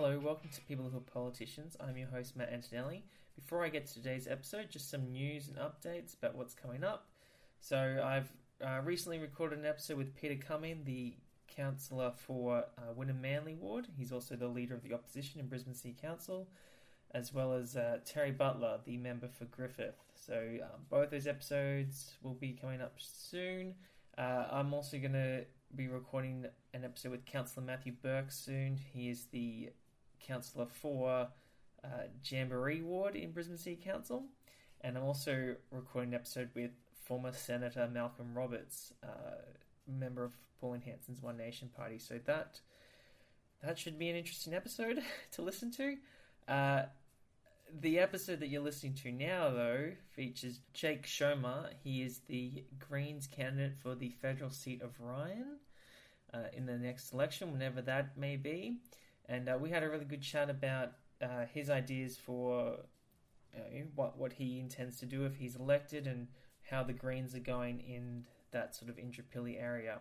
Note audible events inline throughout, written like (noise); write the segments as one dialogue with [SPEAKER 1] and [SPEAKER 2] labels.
[SPEAKER 1] Hello, welcome to People Who Are Politicians. I'm your host, Matt Antonelli. Before I get to today's episode, just some news and updates about what's coming up. So, I've uh, recently recorded an episode with Peter Cumming, the councillor for uh, Wynnum Manly Ward. He's also the leader of the opposition in Brisbane City Council, as well as uh, Terri Butler, the member for Griffith. So, um, both those episodes will be coming up soon. Uh, I'm also going to be recording an episode with Councillor Matthew Bourke soon. He is the councillor for uh, Jamboree Ward in Brisbane City Council. And I'm also recording an episode with former Senator Malcolm Roberts, uh, member of Pauline Hanson's One Nation Party. So that that should be an interesting episode (laughs) to listen to. Uh, the episode that you're listening to now, though, features Jake Schoermer. He is the Greens candidate for the federal seat of Ryan uh, in the next election, whenever that may be. And uh, we had a really good chat about uh, his ideas for what what he intends to do if he's elected and how the Greens are going in that sort of Indooroopilly area.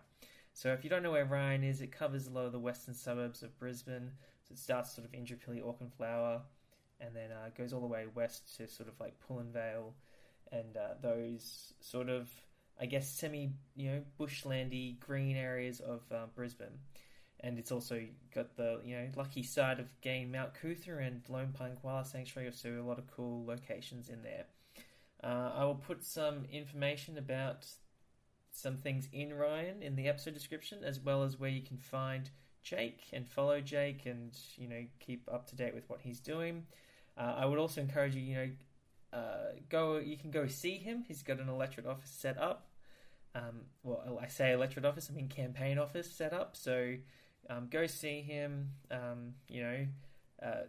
[SPEAKER 1] So if you don't know where Ryan is, it covers a lot of the western suburbs of Brisbane. So it starts sort of Indooroopilly, Auchenflower, and then uh, goes all the way west to sort of like Pullen Vale and uh, those sort of, I guess, semi you know bushlandy green areas of uh, Brisbane. And it's also got the you know lucky side of getting Mount Coot-tha and Lone Pine Koala Sanctuary, so a lot of cool locations in there. Uh, I will put some information about some things in Ryan in the episode description, as well as where you can find Jake and follow Jake, and you know keep up to date with what he's doing. Uh, I would also encourage you, you know, uh, go. You can go see him. He's got an electorate office set up. Um, well, I say electorate office. I mean campaign office set up. So um, go see him. Um, you know, uh,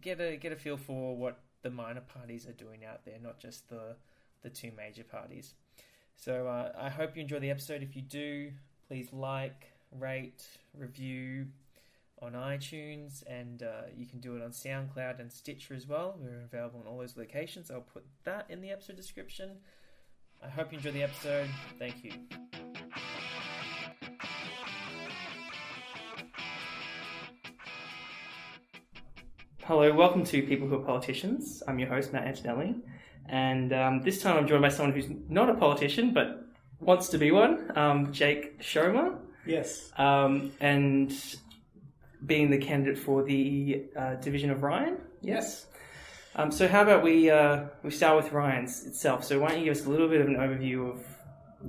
[SPEAKER 1] get a get a feel for what the minor parties are doing out there, not just the the two major parties. So uh, I hope you enjoy the episode. If you do, please like, rate, review on iTunes, and uh, you can do it on SoundCloud and Stitcher as well. We're available in all those locations. I'll put that in the episode description. I hope you enjoy the episode. Thank you. Hello, welcome to People Who Are Politicians. I'm your host, Matt Antonelli, and um, this time I'm joined by someone who's not a politician but wants to be one, um, Jake Schoermer.
[SPEAKER 2] Yes.
[SPEAKER 1] Um, and being the candidate for the uh, division of Ryan.
[SPEAKER 2] Yes.
[SPEAKER 1] Um, so how about we uh, we start with Ryan's itself? So why don't you give us a little bit of an overview of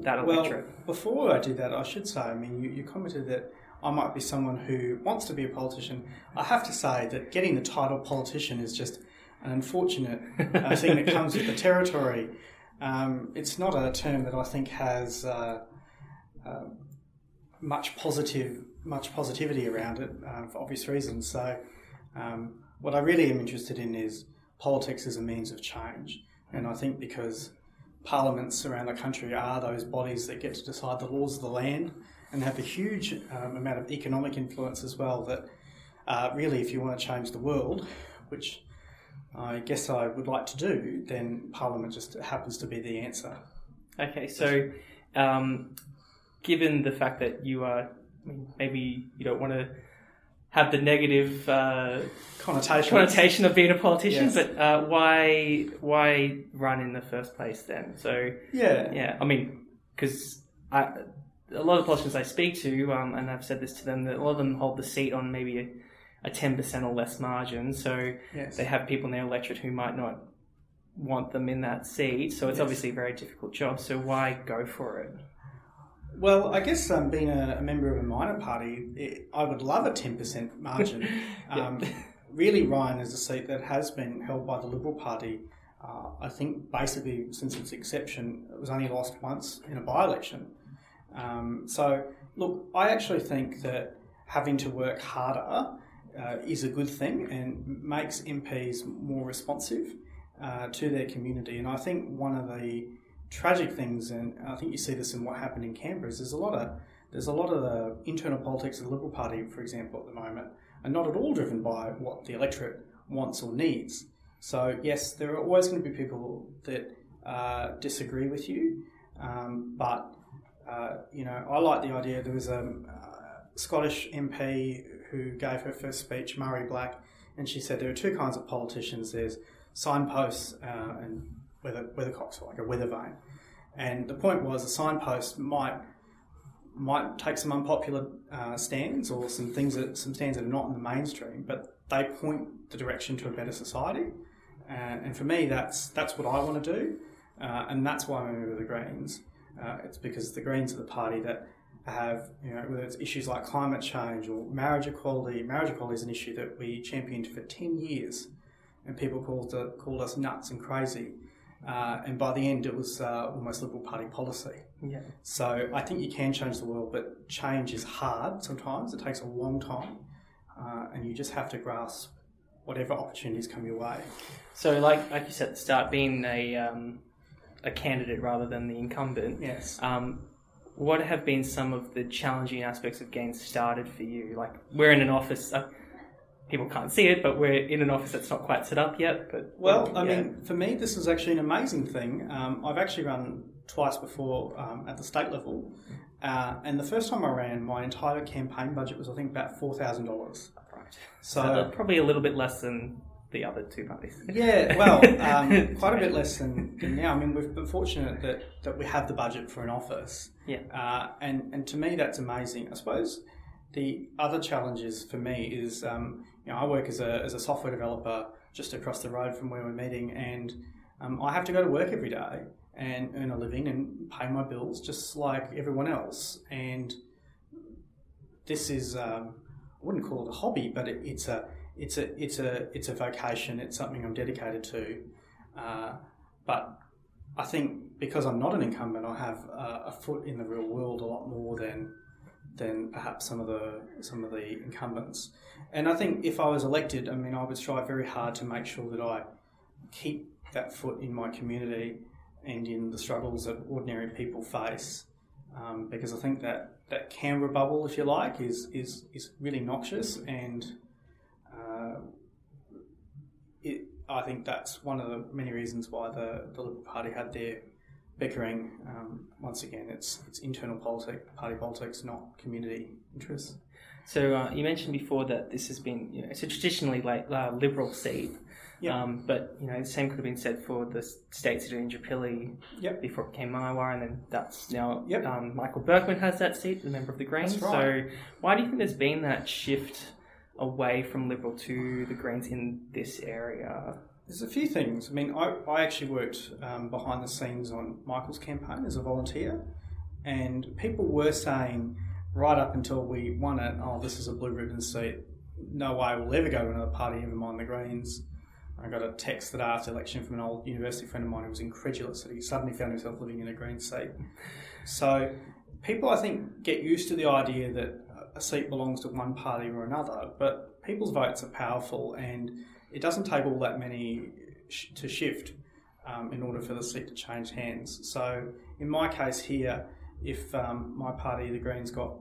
[SPEAKER 1] that electorate?
[SPEAKER 2] Well, before I do that, I should say, I mean, you, you commented that I might be someone who wants to be a politician. I have to say that getting the title politician is just an unfortunate uh, thing that comes with the territory. Um, it's not a term that I think has uh, uh, much positive much positivity around it uh, for obvious reasons. So, um, what I really am interested in is politics as a means of change, and I think because parliaments around the country are those bodies that get to decide the laws of the land and have a huge um, amount of economic influence as well. That uh, really, if you want to change the world, which I guess I would like to do, then Parliament just happens to be the answer.
[SPEAKER 1] Okay, so um, given the fact that you are mean, maybe you don't want to have the negative uh,
[SPEAKER 2] connotation
[SPEAKER 1] connotation of being a politician, yes. but uh, why why run in the first place then? So
[SPEAKER 2] yeah,
[SPEAKER 1] yeah. I mean, because a lot of politicians I speak to, um, and I've said this to them, that a lot of them hold the seat on maybe a ten percent or less margin. So yes. they have people in their electorate who might not want them in that seat. So it's yes. obviously a very difficult job. So why go for it?
[SPEAKER 2] Well, I guess um, being a, a, member of a minor party, it, I would love a 10% margin. (laughs) um, really, Ryan is a seat that has been held by the Liberal Party. Uh, I think basically since its inception, it was only lost once in a by election. Um, so, look, I actually think that having to work harder uh, is a good thing and makes MPs more responsive uh, to their community. And I think one of the tragic things, and I think you see this in what happened in Canberra, is there's a lot of there's a lot of the internal politics of the Liberal Party, for example, at the moment, are not at all driven by what the electorate wants or needs. So yes, there are always going to be people that uh, disagree with you, um, but uh, you know I like the idea. There was a uh, Scottish MP who gave her first speech, Mhairi Black, and she said there are two kinds of politicians. There's signposts uh, and weather weathercocks, like a weather vane. And the point was, a signpost might might take some unpopular uh, stands or some things that some stands that are not in the mainstream, but they point the direction to a better society. And for me, that's that's what I want to do, uh, and that's why I'm of the Greens. Uh, it's because the Greens are the party that have, you know, whether it's issues like climate change or marriage equality. Marriage equality is an issue that we championed for ten years, and people called called us nuts and crazy. Uh, and by the end, it was uh, almost Liberal Party policy.
[SPEAKER 1] Yeah.
[SPEAKER 2] So I think you can change the world, but change is hard sometimes. It takes a long time, uh, and you just have to grasp whatever opportunities come your way.
[SPEAKER 3] So, like like you said at the start, being a um, a candidate rather than the incumbent.
[SPEAKER 2] Yes.
[SPEAKER 3] Um, what have been some of the challenging aspects of getting started for you? Like we're in an office. Uh, people can't see it, but we're in an office that's not quite set up yet. But
[SPEAKER 2] well, I yeah. mean, for me, this is actually an amazing thing. Um, I've actually run twice before um, at the state level, uh, and the first time I ran, my entire campaign budget was I think about four thousand dollars.
[SPEAKER 3] Right. So, so probably a little bit less than the other two parties.
[SPEAKER 2] yeah, well, um, (laughs) quite a bit less than, than, now. I mean, we've been fortunate that, that we have the budget for an office.
[SPEAKER 3] Yeah.
[SPEAKER 2] Uh, and, and to me, that's amazing. I suppose the other challenges for me is, um, you know, I work as a, as a software developer just across the road from where we're meeting, and um, I have to go to work every day and earn a living and pay my bills just like everyone else. And this is, um, I wouldn't call it a hobby, but it, it's a it's a it's a it's a vocation. It's something I'm dedicated to. Uh, but I think because I'm not an incumbent, I have a, a foot in the real world a lot more than than perhaps some of the some of the incumbents. And I think if I was elected, I mean, I would strive very hard to make sure that I keep that foot in my community and in the struggles that ordinary people face. Um, because I think that that Canberra bubble, if you like, is is is really noxious, and uh, it, I think that's one of the many reasons why the, the Liberal Party had their bickering. Um, once again, it's it's internal politics, party politics, not community interests.
[SPEAKER 3] So uh, you mentioned before that this has been you know, it's a traditionally like uh, liberal seat.
[SPEAKER 2] Yeah.
[SPEAKER 3] Um, but you know, the same could have been said for the state seat in Indooroopilly
[SPEAKER 2] yep.
[SPEAKER 3] before it became Maiwar, and then that's now
[SPEAKER 2] yep.
[SPEAKER 3] um, Michael Berkman has that seat, the member of the Greens.
[SPEAKER 2] Right.
[SPEAKER 3] So why do you think there's been that shift away from Liberal to the Greens in this area?
[SPEAKER 2] There's a few things. I mean, I, I actually worked um, behind the scenes on Michael's campaign as a volunteer, and people were saying right up until we won it, oh, this is a blue ribbon seat. No way we'll ever go to another party, never mind the Greens. I got a text that after election from an old university friend of mine who was incredulous that he suddenly found himself living in a Green seat. So people, I think, get used to the idea that a seat belongs to one party or another, but people's votes are powerful and it doesn't take all that many sh- to shift um, in order for the seat to change hands. So in my case here, if um, my party, the Greens, got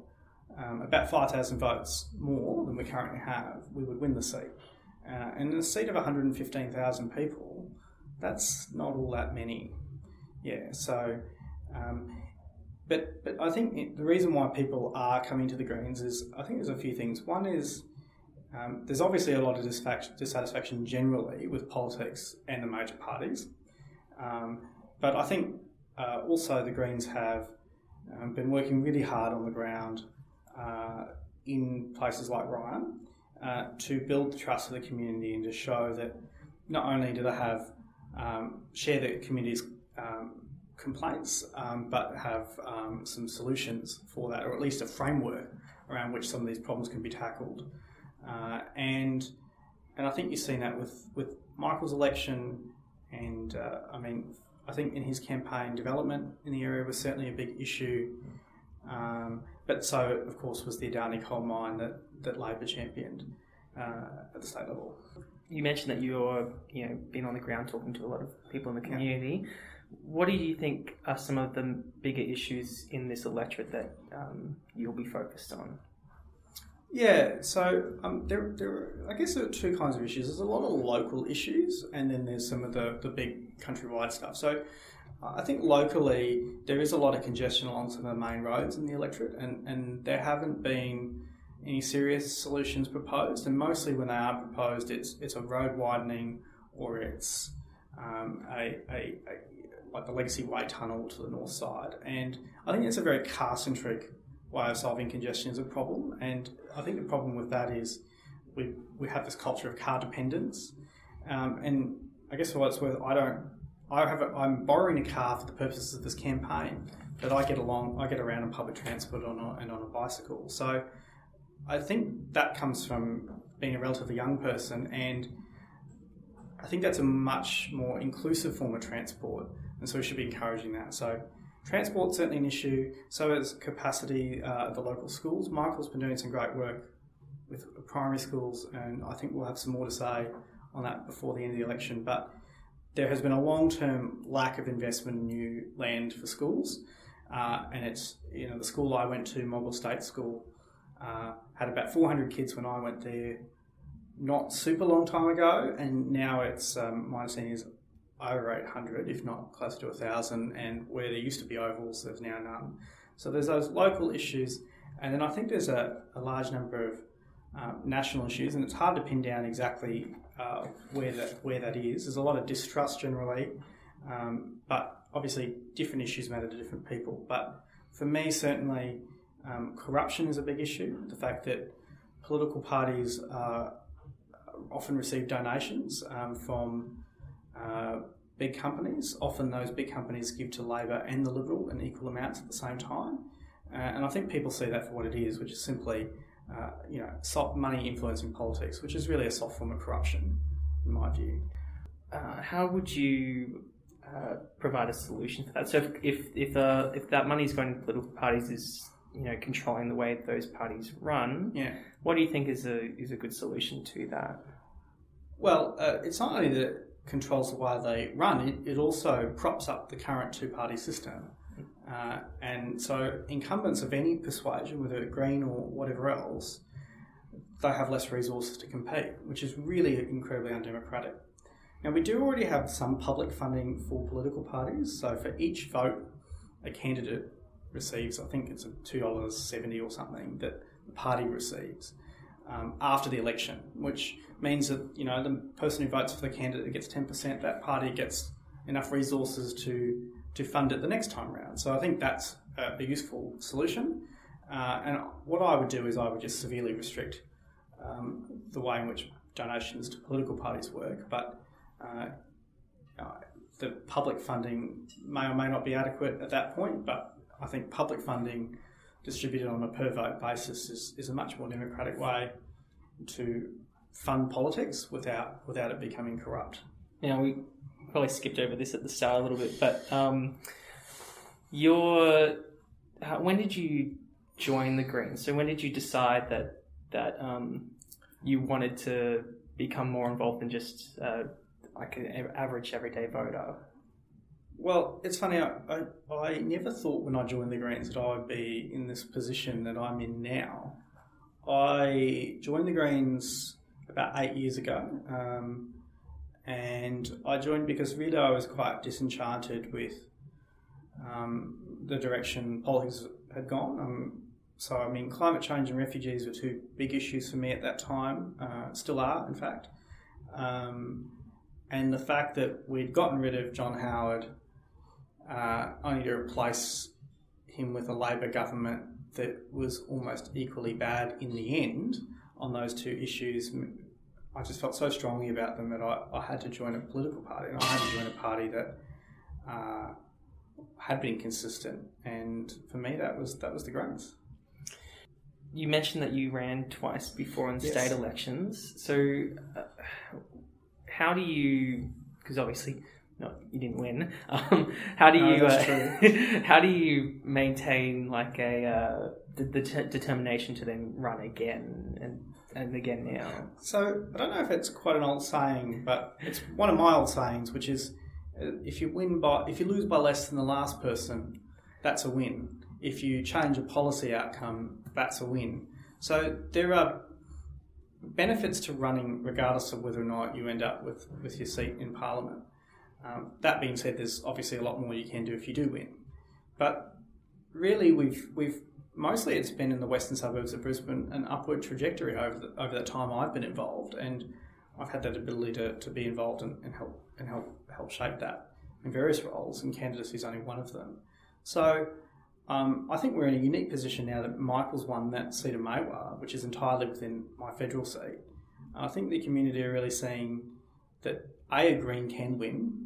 [SPEAKER 2] um, about 5,000 votes more than we currently have, we would win the seat. Uh, and in a seat of 115,000 people, that's not all that many. Yeah, so, um, but but I think the reason why people are coming to the Greens is I think there's a few things. One is um, there's obviously a lot of dissatisfaction generally with politics and the major parties, um, but I think uh, also the Greens have um, been working really hard on the ground uh, in places like Ryan uh, to build the trust of the community and to show that not only do they have um, share the community's um, complaints, um, but have um, some solutions for that, or at least a framework around which some of these problems can be tackled. Uh, and and I think you've seen that with, with Michael's election, and uh, I mean, I think in his campaign, development in the area was certainly a big issue. Um, but so, of course, was the Adani coal mine that, that Labor championed uh, at the state level.
[SPEAKER 3] You mentioned that you're, you know, been on the ground talking to a lot of people in the community. Yeah. What do you think are some of the bigger issues in this electorate that um, you'll be focused on?
[SPEAKER 2] Yeah, so um, there, there, I guess there are two kinds of issues. There's a lot of local issues, and then there's some of the, the big countrywide stuff. So I think locally there is a lot of congestion along some of the main roads in the electorate, and, and there haven't been any serious solutions proposed, and mostly when they are proposed, it's it's a road widening or it's um, a, a, a, like the Legacy Way tunnel to the north side, and I think it's a very car centric way of solving congestion as a problem, and I think the problem with that is we we have this culture of car dependence, um, and I guess for what it's worth, I don't. I have a, I'm borrowing a car for the purposes of this campaign, but I get along, I get around on public transport on a, and on a bicycle. So I think that comes from being a relatively young person, and I think that's a much more inclusive form of transport, and so we should be encouraging that. So transport's certainly an issue. So is capacity uh, at the local schools. Michael's been doing some great work with primary schools, and I think we'll have some more to say on that before the end of the election. But there has been a long-term lack of investment in new land for schools, uh, and it's you know the school I went to, Moggill State School, uh, had about 400 kids when I went there, not super long time ago, and now it's um, my understanding is over 800, if not closer to 1,000, and where there used to be ovals, there's now none. So there's those local issues, and then I think there's a, a large number of uh, national issues, and it's hard to pin down exactly uh, where that where that is. There's a lot of distrust generally, um, but obviously different issues matter to different people. But for me, certainly, um, corruption is a big issue. The fact that political parties uh, often receive donations um, from uh, big companies. Often those big companies give to Labor and the Liberal in equal amounts at the same time. Uh, and I think people see that for what it is, which is simply, uh, you know, soft money influencing politics, which is really a soft form of corruption, in my view.
[SPEAKER 3] Uh, how would you uh, provide a solution for that? So if if if, uh, if that money is going to political parties is you know controlling the way those parties run,
[SPEAKER 2] Yeah.
[SPEAKER 3] what do you think is a is a good solution to that?
[SPEAKER 2] Well, uh, it's not only that controls the way they run, it, it also props up the current two party system. Uh, and so, incumbents of any persuasion, whether green or whatever else, they have less resources to compete, which is really incredibly undemocratic. Now, we do already have some public funding for political parties. So, for each vote a candidate receives, I think it's $2.70 or something that the party receives um, after the election, which means that you know the person who votes for the candidate gets ten percent. That party gets enough resources to to fund it the next time round. So I think that's a, useful solution. Uh, and what I would do is I would just severely restrict um, the way in which donations to political parties work, but uh, uh, the public funding may or may not be adequate at that point. But I think public funding distributed on a per vote basis is, is a much more democratic way to fund politics without without it becoming corrupt.
[SPEAKER 3] Now we probably skipped over this at the start a little bit, but um, your when did you join the Greens? So when did you decide that that um, you wanted to become more involved than just uh, like an average everyday voter?
[SPEAKER 2] Well, it's funny. I, I, I never thought when I joined the Greens that I would be in this position that I'm in now. I joined the Greens about eight years ago, um, and I joined because really I was quite disenchanted with um, the direction politics had gone. Um, so, I mean, climate change and refugees were two big issues for me at that time, uh, still are, in fact. Um, and the fact that we'd gotten rid of John Howard uh, only to replace him with a Labor government that was almost equally bad in the end on those two issues. I just felt so strongly about them that I, I had to join a political party, and I had to join a party that uh, had been consistent. And for me, that was that was the Greens.
[SPEAKER 3] You mentioned that you ran twice before in
[SPEAKER 2] Yes.
[SPEAKER 3] state elections. So, uh, how do you? Because obviously, no, you didn't win. (laughs) Um, how do
[SPEAKER 2] No,
[SPEAKER 3] you? uh, (laughs) how do you maintain like a uh, the, the t- determination to then run again and and again now?
[SPEAKER 2] So I don't know if it's quite an old saying, but it's one of my old sayings, which is uh, if you win by if you lose by less than the last person, that's a win. If you change a policy outcome, that's a win. So there are benefits to running regardless of whether or not you end up with, with your seat in Parliament. Um, that being said, there's obviously a lot more you can do if you do win. But really, we've we've mostly it's been in the western suburbs of Brisbane an upward trajectory over the, over that time I've been involved, and I've had that ability to, to be involved and, and help and help help shape that in various roles, and candidacy is only one of them. So um, I think we're in a unique position now that Michael's won that seat of Maiwar, which is entirely within my federal seat. I think the community are really seeing that a, a Green can win,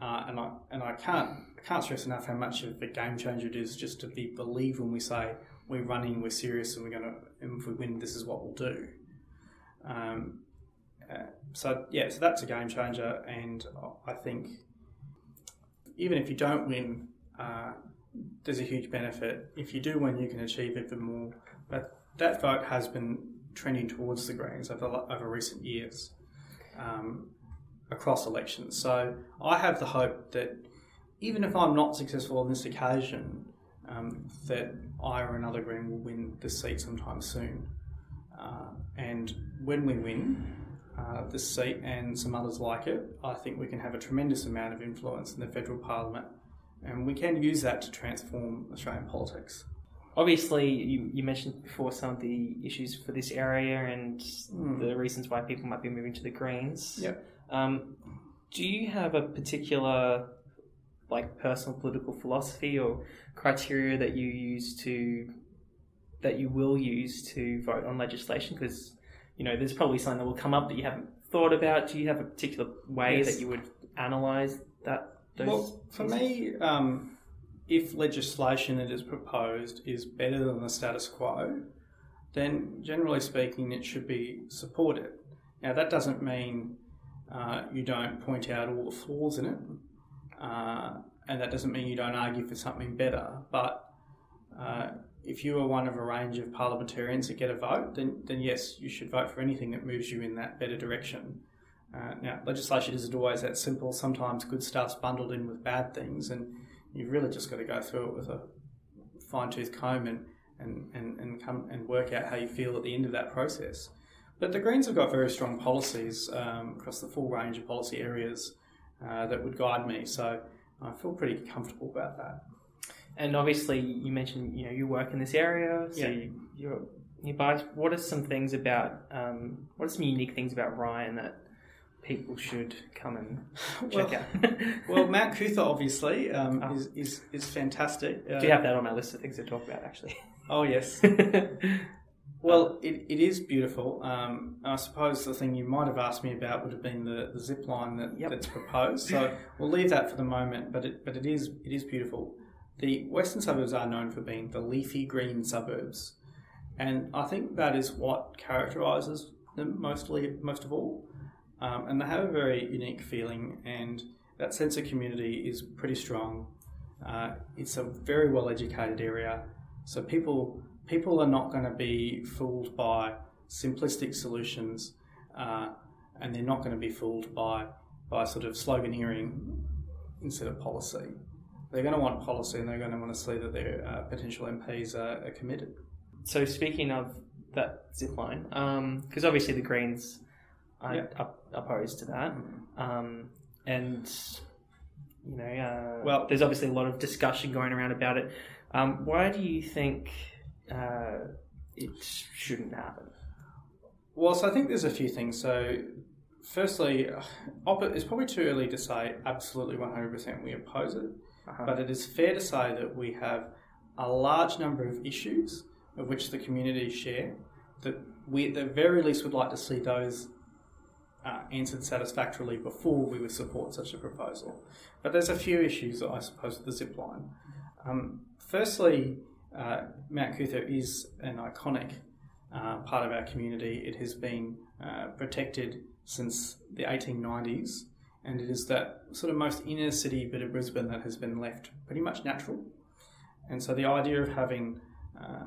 [SPEAKER 2] uh, and I and I can't I can't stress enough how much of a game changer it is just to be believe when we say we're running, we're serious, and we're going to, and if we win, this is what we'll do. Um, uh, so yeah, so that's a game changer, and I think even if you don't win, uh, there's a huge benefit. If you do win, you can achieve even more. But that vote has been trending towards the Greens over, over recent years um, across elections. So I have the hope that even if I'm not successful on this occasion, um, that I or another Green will win the seat sometime soon. Uh, and when we win uh, this seat and some others like it, I think we can have a tremendous amount of influence in the federal parliament and we can use that to transform Australian politics.
[SPEAKER 3] Obviously, you, you mentioned before some of the issues for this area and mm. the reasons why people might be moving to the Greens.
[SPEAKER 2] Yep.
[SPEAKER 3] Um, do you have a particular, like, personal political philosophy or criteria that you use to, that you will use to vote on legislation? Because, you know, there's probably something that will come up that you haven't thought about. Do you have a particular way yes. that you would analyse that
[SPEAKER 2] well, for me, um, if legislation that is proposed is better than the status quo, then generally speaking, it should be supported. Now, that doesn't mean uh, you don't point out all the flaws in it, uh, and that doesn't mean you don't argue for something better. But uh, if you are one of a range of parliamentarians that get a vote, then, then yes, you should vote for anything that moves you in that better direction. Uh, now, legislation isn't always that simple. Sometimes good stuff's bundled in with bad things, and you've really just got to go through it with a fine tooth comb and, and, and, and come and work out how you feel at the end of that process. But the Greens have got very strong policies um, across the full range of policy areas uh, that would guide me. So I feel pretty comfortable about that.
[SPEAKER 3] And obviously, you mentioned you know you work in this area, so
[SPEAKER 2] yeah.
[SPEAKER 3] you, are nearby. What are some things about um, what are some unique things about Ryan that people should come and check
[SPEAKER 2] well,
[SPEAKER 3] out? (laughs)
[SPEAKER 2] well, Mount Coot-tha obviously um, oh. is, is, is fantastic.
[SPEAKER 3] Uh, Do you have that on my list of things to talk about? Actually.
[SPEAKER 2] Oh yes. (laughs) well, it, it is beautiful. Um, I suppose the thing you might have asked me about would have been the, the zip line that, yep. that's proposed. So we'll leave that for the moment. But it but it is it is beautiful. The western suburbs are known for being the leafy green suburbs, and I think that is what characterises them mostly most of all. Um, and they have a very unique feeling, and that sense of community is pretty strong. Uh, it's a very well educated area, so people people are not going to be fooled by simplistic solutions, uh, and they're not going to be fooled by by sort of sloganeering instead of policy. They're going to want policy, and they're going to want to see that their uh, potential MPs are, are, committed.
[SPEAKER 3] So speaking of that zip line, because um, obviously the Greens are yeah. up, opposed to that. Um, and you know, uh, well, there's obviously a lot of discussion going around about it. Um, why do you think uh, it shouldn't happen?
[SPEAKER 2] Well, so I think there's a few things. So, firstly, it's probably too early to say absolutely 100% we oppose it, uh-huh. but it is fair to say that we have a large number of issues of which the community share that we, at the very least, would like to see those uh, answered satisfactorily before we would support such a proposal. But there's a few issues, I suppose, with the zip line. Um, firstly, uh, Mount Coot-tha is an iconic uh, part of our community. It has been uh, protected since the 1890s, and it is that sort of most inner city bit of Brisbane that has been left pretty much natural. And so the idea of having uh,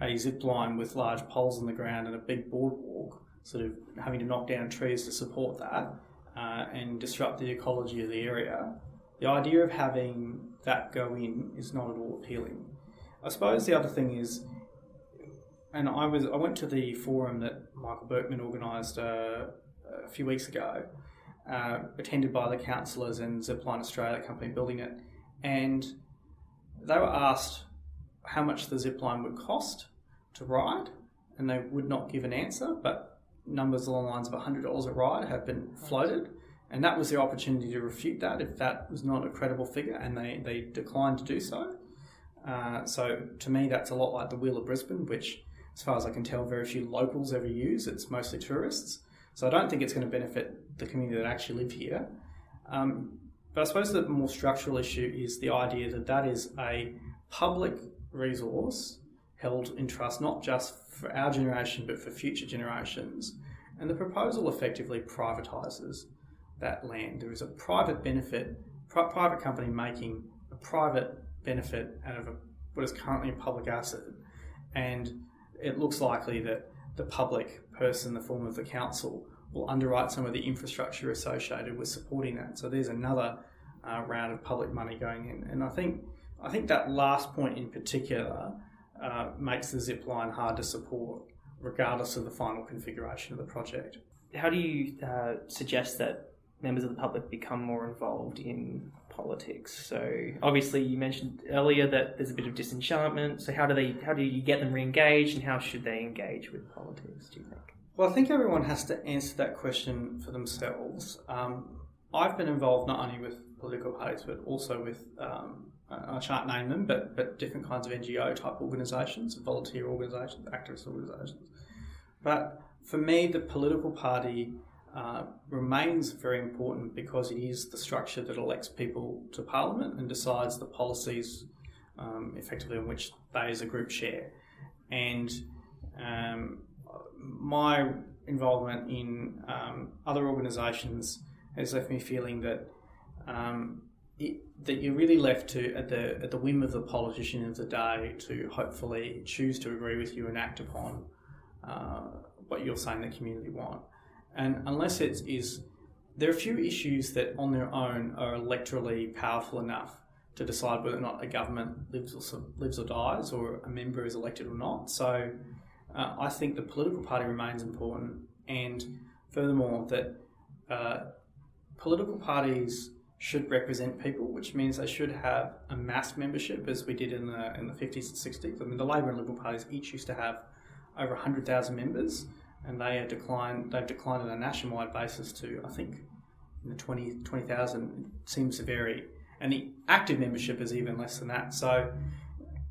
[SPEAKER 2] a zip line with large poles in the ground and a big boardwalk sort of having to knock down trees to support that uh, and disrupt the ecology of the area, the idea of having that go in is not at all appealing. I suppose the other thing is, and I was I went to the forum that Michael Berkman organised uh, a few weeks ago, uh, attended by the councillors and Zipline Australia company building it, and they were asked how much the zipline would cost to ride, and they would not give an answer, but numbers along the lines of $100 a ride have been floated. And that was their opportunity to refute that if that was not a credible figure, and they, they declined to do so. Uh, so to me, that's a lot like the Wheel of Brisbane, which, as far as I can tell, very few locals ever use. It's mostly tourists. So I don't think it's going to benefit the community that actually live here. Um, but I suppose the more structural issue is the idea that that is a public resource held in trust not just for our generation but for future generations. And the proposal effectively privatises that land. There is a private benefit, pri- private company making a private benefit out of a, what is currently a public asset. And it looks likely that the public person, the form of the council, will underwrite some of the infrastructure associated with supporting that. So there's another uh, round of public money going in. And I think I think that last point in particular uh, makes the zip line hard to support, regardless of the final configuration of the project.
[SPEAKER 3] How do you uh, suggest that members of the public become more involved in politics? So obviously, you mentioned earlier that there's a bit of disenchantment. So how do they? How do you get them re-engaged, and how should they engage with politics? Do you think?
[SPEAKER 2] Well, I think everyone has to answer that question for themselves. Um, I've been involved not only with political parties, but also with um, I shan't name them, but but different kinds of NGO type organisations, volunteer organisations, activist organisations. But for me, the political party uh, remains very important because it is the structure that elects people to Parliament and decides the policies um, effectively in which they as a group share. And um, my involvement in um, other organisations has left me feeling that um, it, that you're really left to at the at the whim of the politician of the day to hopefully choose to agree with you and act upon uh, what you're saying the community want. And unless it is, there are a few issues that on their own are electorally powerful enough to decide whether or not a government lives or lives or dies, or a member is elected or not. So, uh, I think the political party remains important, and furthermore that uh, political parties should represent people, which means they should have a mass membership, as we did in the in the fifties and sixties. I mean, the Labor and Liberal parties each used to have over hundred thousand members, and they have declined. They've declined on a nationwide basis to I think in the 20 20,000 seems to vary, and the active membership is even less than that. So.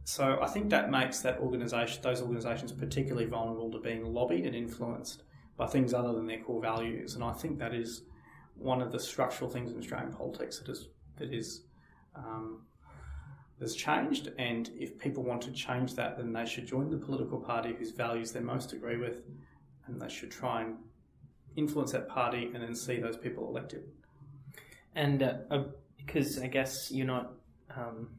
[SPEAKER 2] So I think that makes that organisation, those organisations, particularly vulnerable to being lobbied and influenced by things other than their core values. And I think that is one of the structural things in Australian politics that is that is um, has changed. And if people want to change that, then they should join the political party whose values they most agree with, and they should try and influence that party and then see those people elected.
[SPEAKER 3] And uh, uh, because I guess you're not. Um,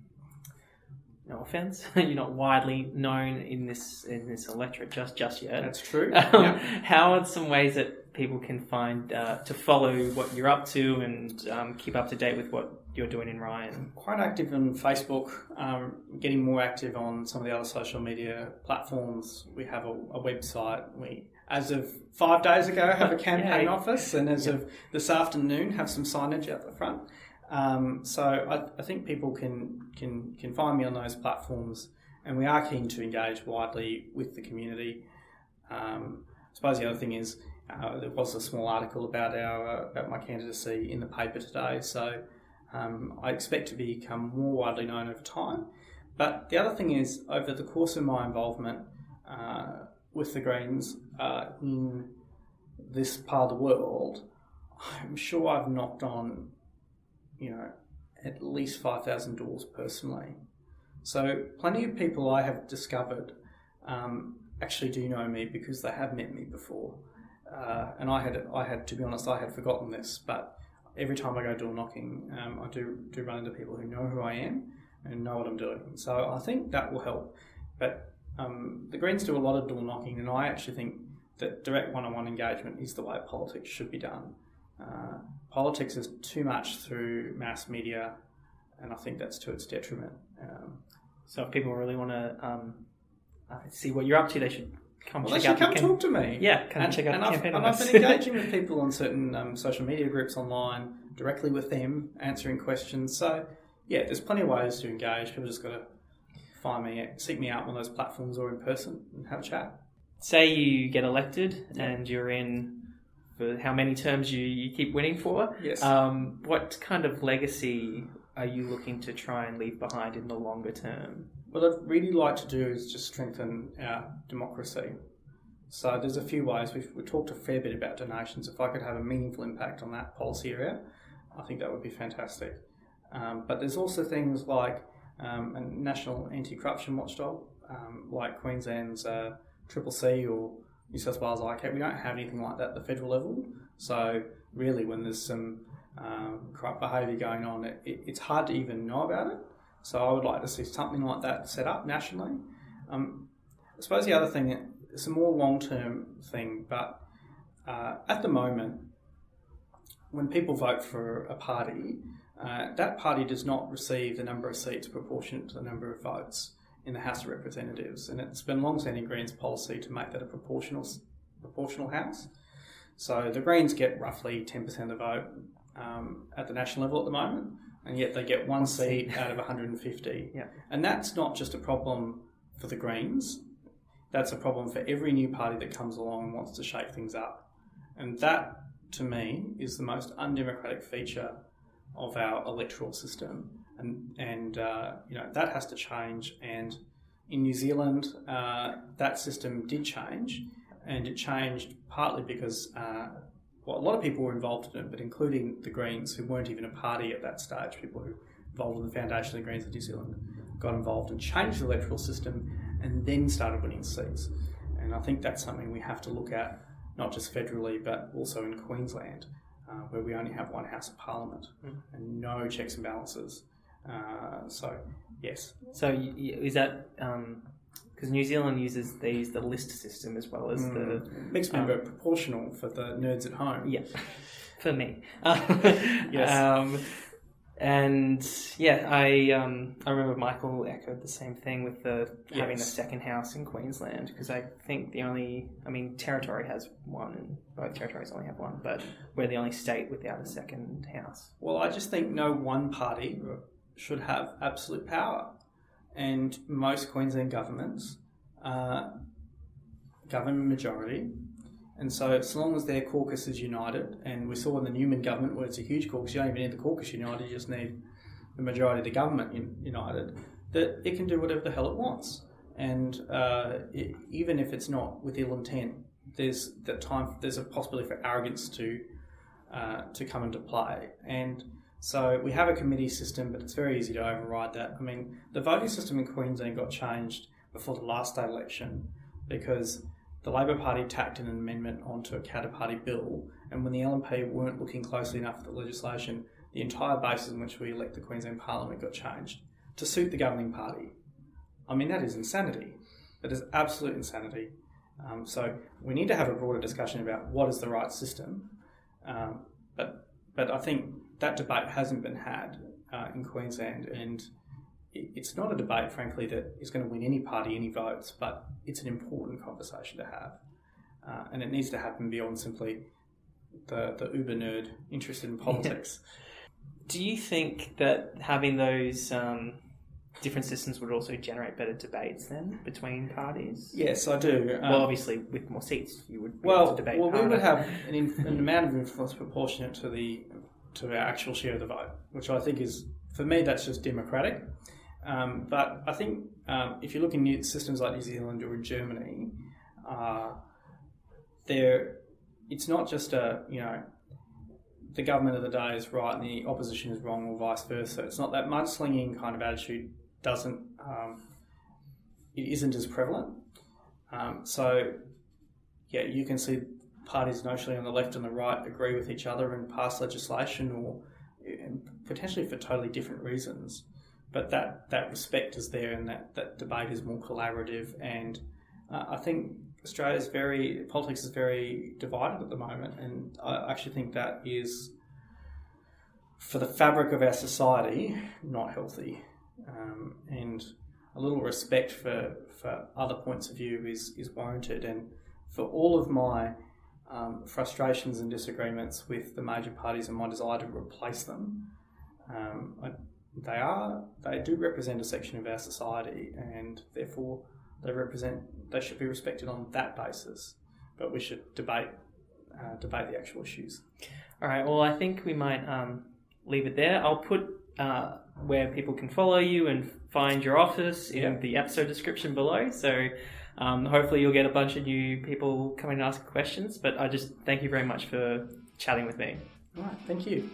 [SPEAKER 3] no offense, (laughs) you're not widely known in this in this electorate just just yet.
[SPEAKER 2] That's true. (laughs)
[SPEAKER 3] Um, yeah. How are some ways that people can find uh, to follow what you're up to and um, keep up to date with what you're doing in Ryan?
[SPEAKER 2] Quite active on Facebook, um, getting more active on some of the other social media platforms. We have a, a website. We, as of five days ago, have a campaign office, and as of this afternoon, have some signage out the front. Um, so I, I, think people can can can find me on those platforms, and we are keen to engage widely with the community. Um, I suppose the other thing is uh, there was a small article about our uh, about my candidacy in the paper today, so um, I expect to become more widely known over time. But the other thing is, over the course of my involvement uh, with the Greens uh, in this part of the world, I'm sure I've knocked on you know, at least 5,000 doors personally. So, plenty of people I have discovered um, actually do know me because they have met me before. Uh, and I had, I had, to be honest, I had forgotten this, but every time I go door knocking, um, I do, do run into people who know who I am and know what I'm doing. So, I think that will help. But um, the Greens do a lot of door knocking, and I actually think that direct one on one engagement is the way politics should be done. Uh, politics is too much through mass media, and I think that's to its detriment. Um,
[SPEAKER 3] so if people really want to um, uh, see what you're up to, they should come
[SPEAKER 2] well,
[SPEAKER 3] check
[SPEAKER 2] they should
[SPEAKER 3] out.
[SPEAKER 2] come talk to me.
[SPEAKER 3] Yeah, come
[SPEAKER 2] and,
[SPEAKER 3] check out
[SPEAKER 2] and I've, and I've been (laughs) engaging with people on certain um, social media groups online, directly with them, answering questions. So yeah, there's plenty of ways to engage. People just got to find me, seek me out on those platforms or in person and have a chat.
[SPEAKER 3] Say you get elected and you're in for how many terms you, you keep winning for.
[SPEAKER 2] Yes.
[SPEAKER 3] Um, what kind of legacy are you looking to try and leave behind in the longer term?
[SPEAKER 2] What I'd really like to do is just strengthen our democracy. So there's a few ways. We've, we talked a fair bit about donations. If I could have a meaningful impact on that policy area, I think that would be fantastic. Um, but there's also things like um, a national anti-corruption watchdog, um, like Queensland's uh, Triple C or New South Wales ICAC. We don't have anything like that at the federal level. So really, when there's some um, corrupt behaviour going on, it, it, it's hard to even know about it. So I would like to see something like that set up nationally. Um, I suppose the other thing, it's a more long-term thing, but uh, at the moment, when people vote for a party, uh, that party does not receive the number of seats proportionate to the number of votes in the House of Representatives, and it's been long-standing Greens policy to make that a proportional proportional House. So the Greens get roughly ten percent of the vote um, at the national level at the moment, and yet they get one seat out of 150.
[SPEAKER 3] Yeah.
[SPEAKER 2] And that's not just a problem for the Greens. That's a problem for every new party that comes along and wants to shake things up. And that, to me, is the most undemocratic feature of our electoral system, and and uh, you know that has to change. And in New Zealand, uh, that system did change, and it changed partly because uh, well, a lot of people were involved in it, but including the Greens, who weren't even a party at that stage, people who involved in the foundation of the Greens of New Zealand got involved and changed the electoral system, and then started winning seats. And I think that's something we have to look at, not just federally, but also in Queensland uh, where we only have one House of Parliament
[SPEAKER 3] Mm.
[SPEAKER 2] and no checks and balances. Uh, so, yes.
[SPEAKER 3] So is that because New Zealand uses they use the list system as well as the
[SPEAKER 2] Mm. Mixed member proportional for the nerds at home.
[SPEAKER 3] yeah for me (laughs) (laughs)
[SPEAKER 2] Yes.
[SPEAKER 3] um, and yeah I um, I remember Michael echoed the same thing with the having a second house in Queensland because I think the only I mean territory has one and both territories only have one but we're the only state without a second house
[SPEAKER 2] Well, I just think no one party should have absolute power. And most Queensland governments uh, govern majority. And so, as long as their caucus is united, and we saw in the Newman government where it's a huge caucus, you don't even need the caucus united, you just need the majority of the government un- united, that it can do whatever the hell it wants. And uh, it, even if it's not with ill intent, there's that time. There's a possibility for arrogance to uh, to come into play. And so we have a committee system, but it's very easy to override that. I mean, the voting system in Queensland got changed before the last state election because the Labor Party tacked an amendment onto a Katter Party bill, and when the LNP weren't looking closely enough at the legislation, the entire basis in which we elect the Queensland Parliament got changed to suit the governing party. I mean, that is insanity. That is absolute insanity. Um, so we need to have a broader discussion about what is the right system. Um, but but I think that debate hasn't been had uh, in Queensland, and it's not a debate, frankly, that is going to win any party any votes. But it's an important conversation to have, uh, and it needs to happen beyond simply the the uber nerd interested in politics. (laughs)
[SPEAKER 3] do you think that having those um, different systems would also generate better debates then between parties
[SPEAKER 2] Yes, I do. Um,
[SPEAKER 3] well obviously with more seats you would
[SPEAKER 2] Well,
[SPEAKER 3] debate
[SPEAKER 2] well, we would have an, in, an amount of influence proportionate to the to our actual share of the vote, which I think is, for me, that's just democratic. Um, but I think um, if you look in systems like New Zealand or Germany, uh, there, it's not just a you know, the government of the day is right and the opposition is wrong, or vice versa. It's not that mudslinging kind of attitude doesn't, um, it isn't as prevalent. Um, so yeah, you can see parties notionally on the left and the right agree with each other and pass legislation or potentially for totally different reasons. But that, that respect is there and that, that debate is more collaborative. And uh, I think Australia is very, politics is very divided at the moment. And I actually think that is, for the fabric of our society, not healthy. Um, and a little respect for, for other points of view is, is warranted. And for all of my um, frustrations and disagreements with the major parties and my desire to replace them, um, I, they are they do represent a section of our society, and therefore they represent they should be respected on that basis. But we should debate uh, debate the actual issues.
[SPEAKER 3] All right. Well, I think we might um, leave it there. I'll put uh, where people can follow you and find your office in
[SPEAKER 2] Yeah.
[SPEAKER 3] the episode description below. So um, hopefully you'll get a bunch of new people coming to ask questions. But I just thank you very much for chatting with me.
[SPEAKER 2] All right, thank you.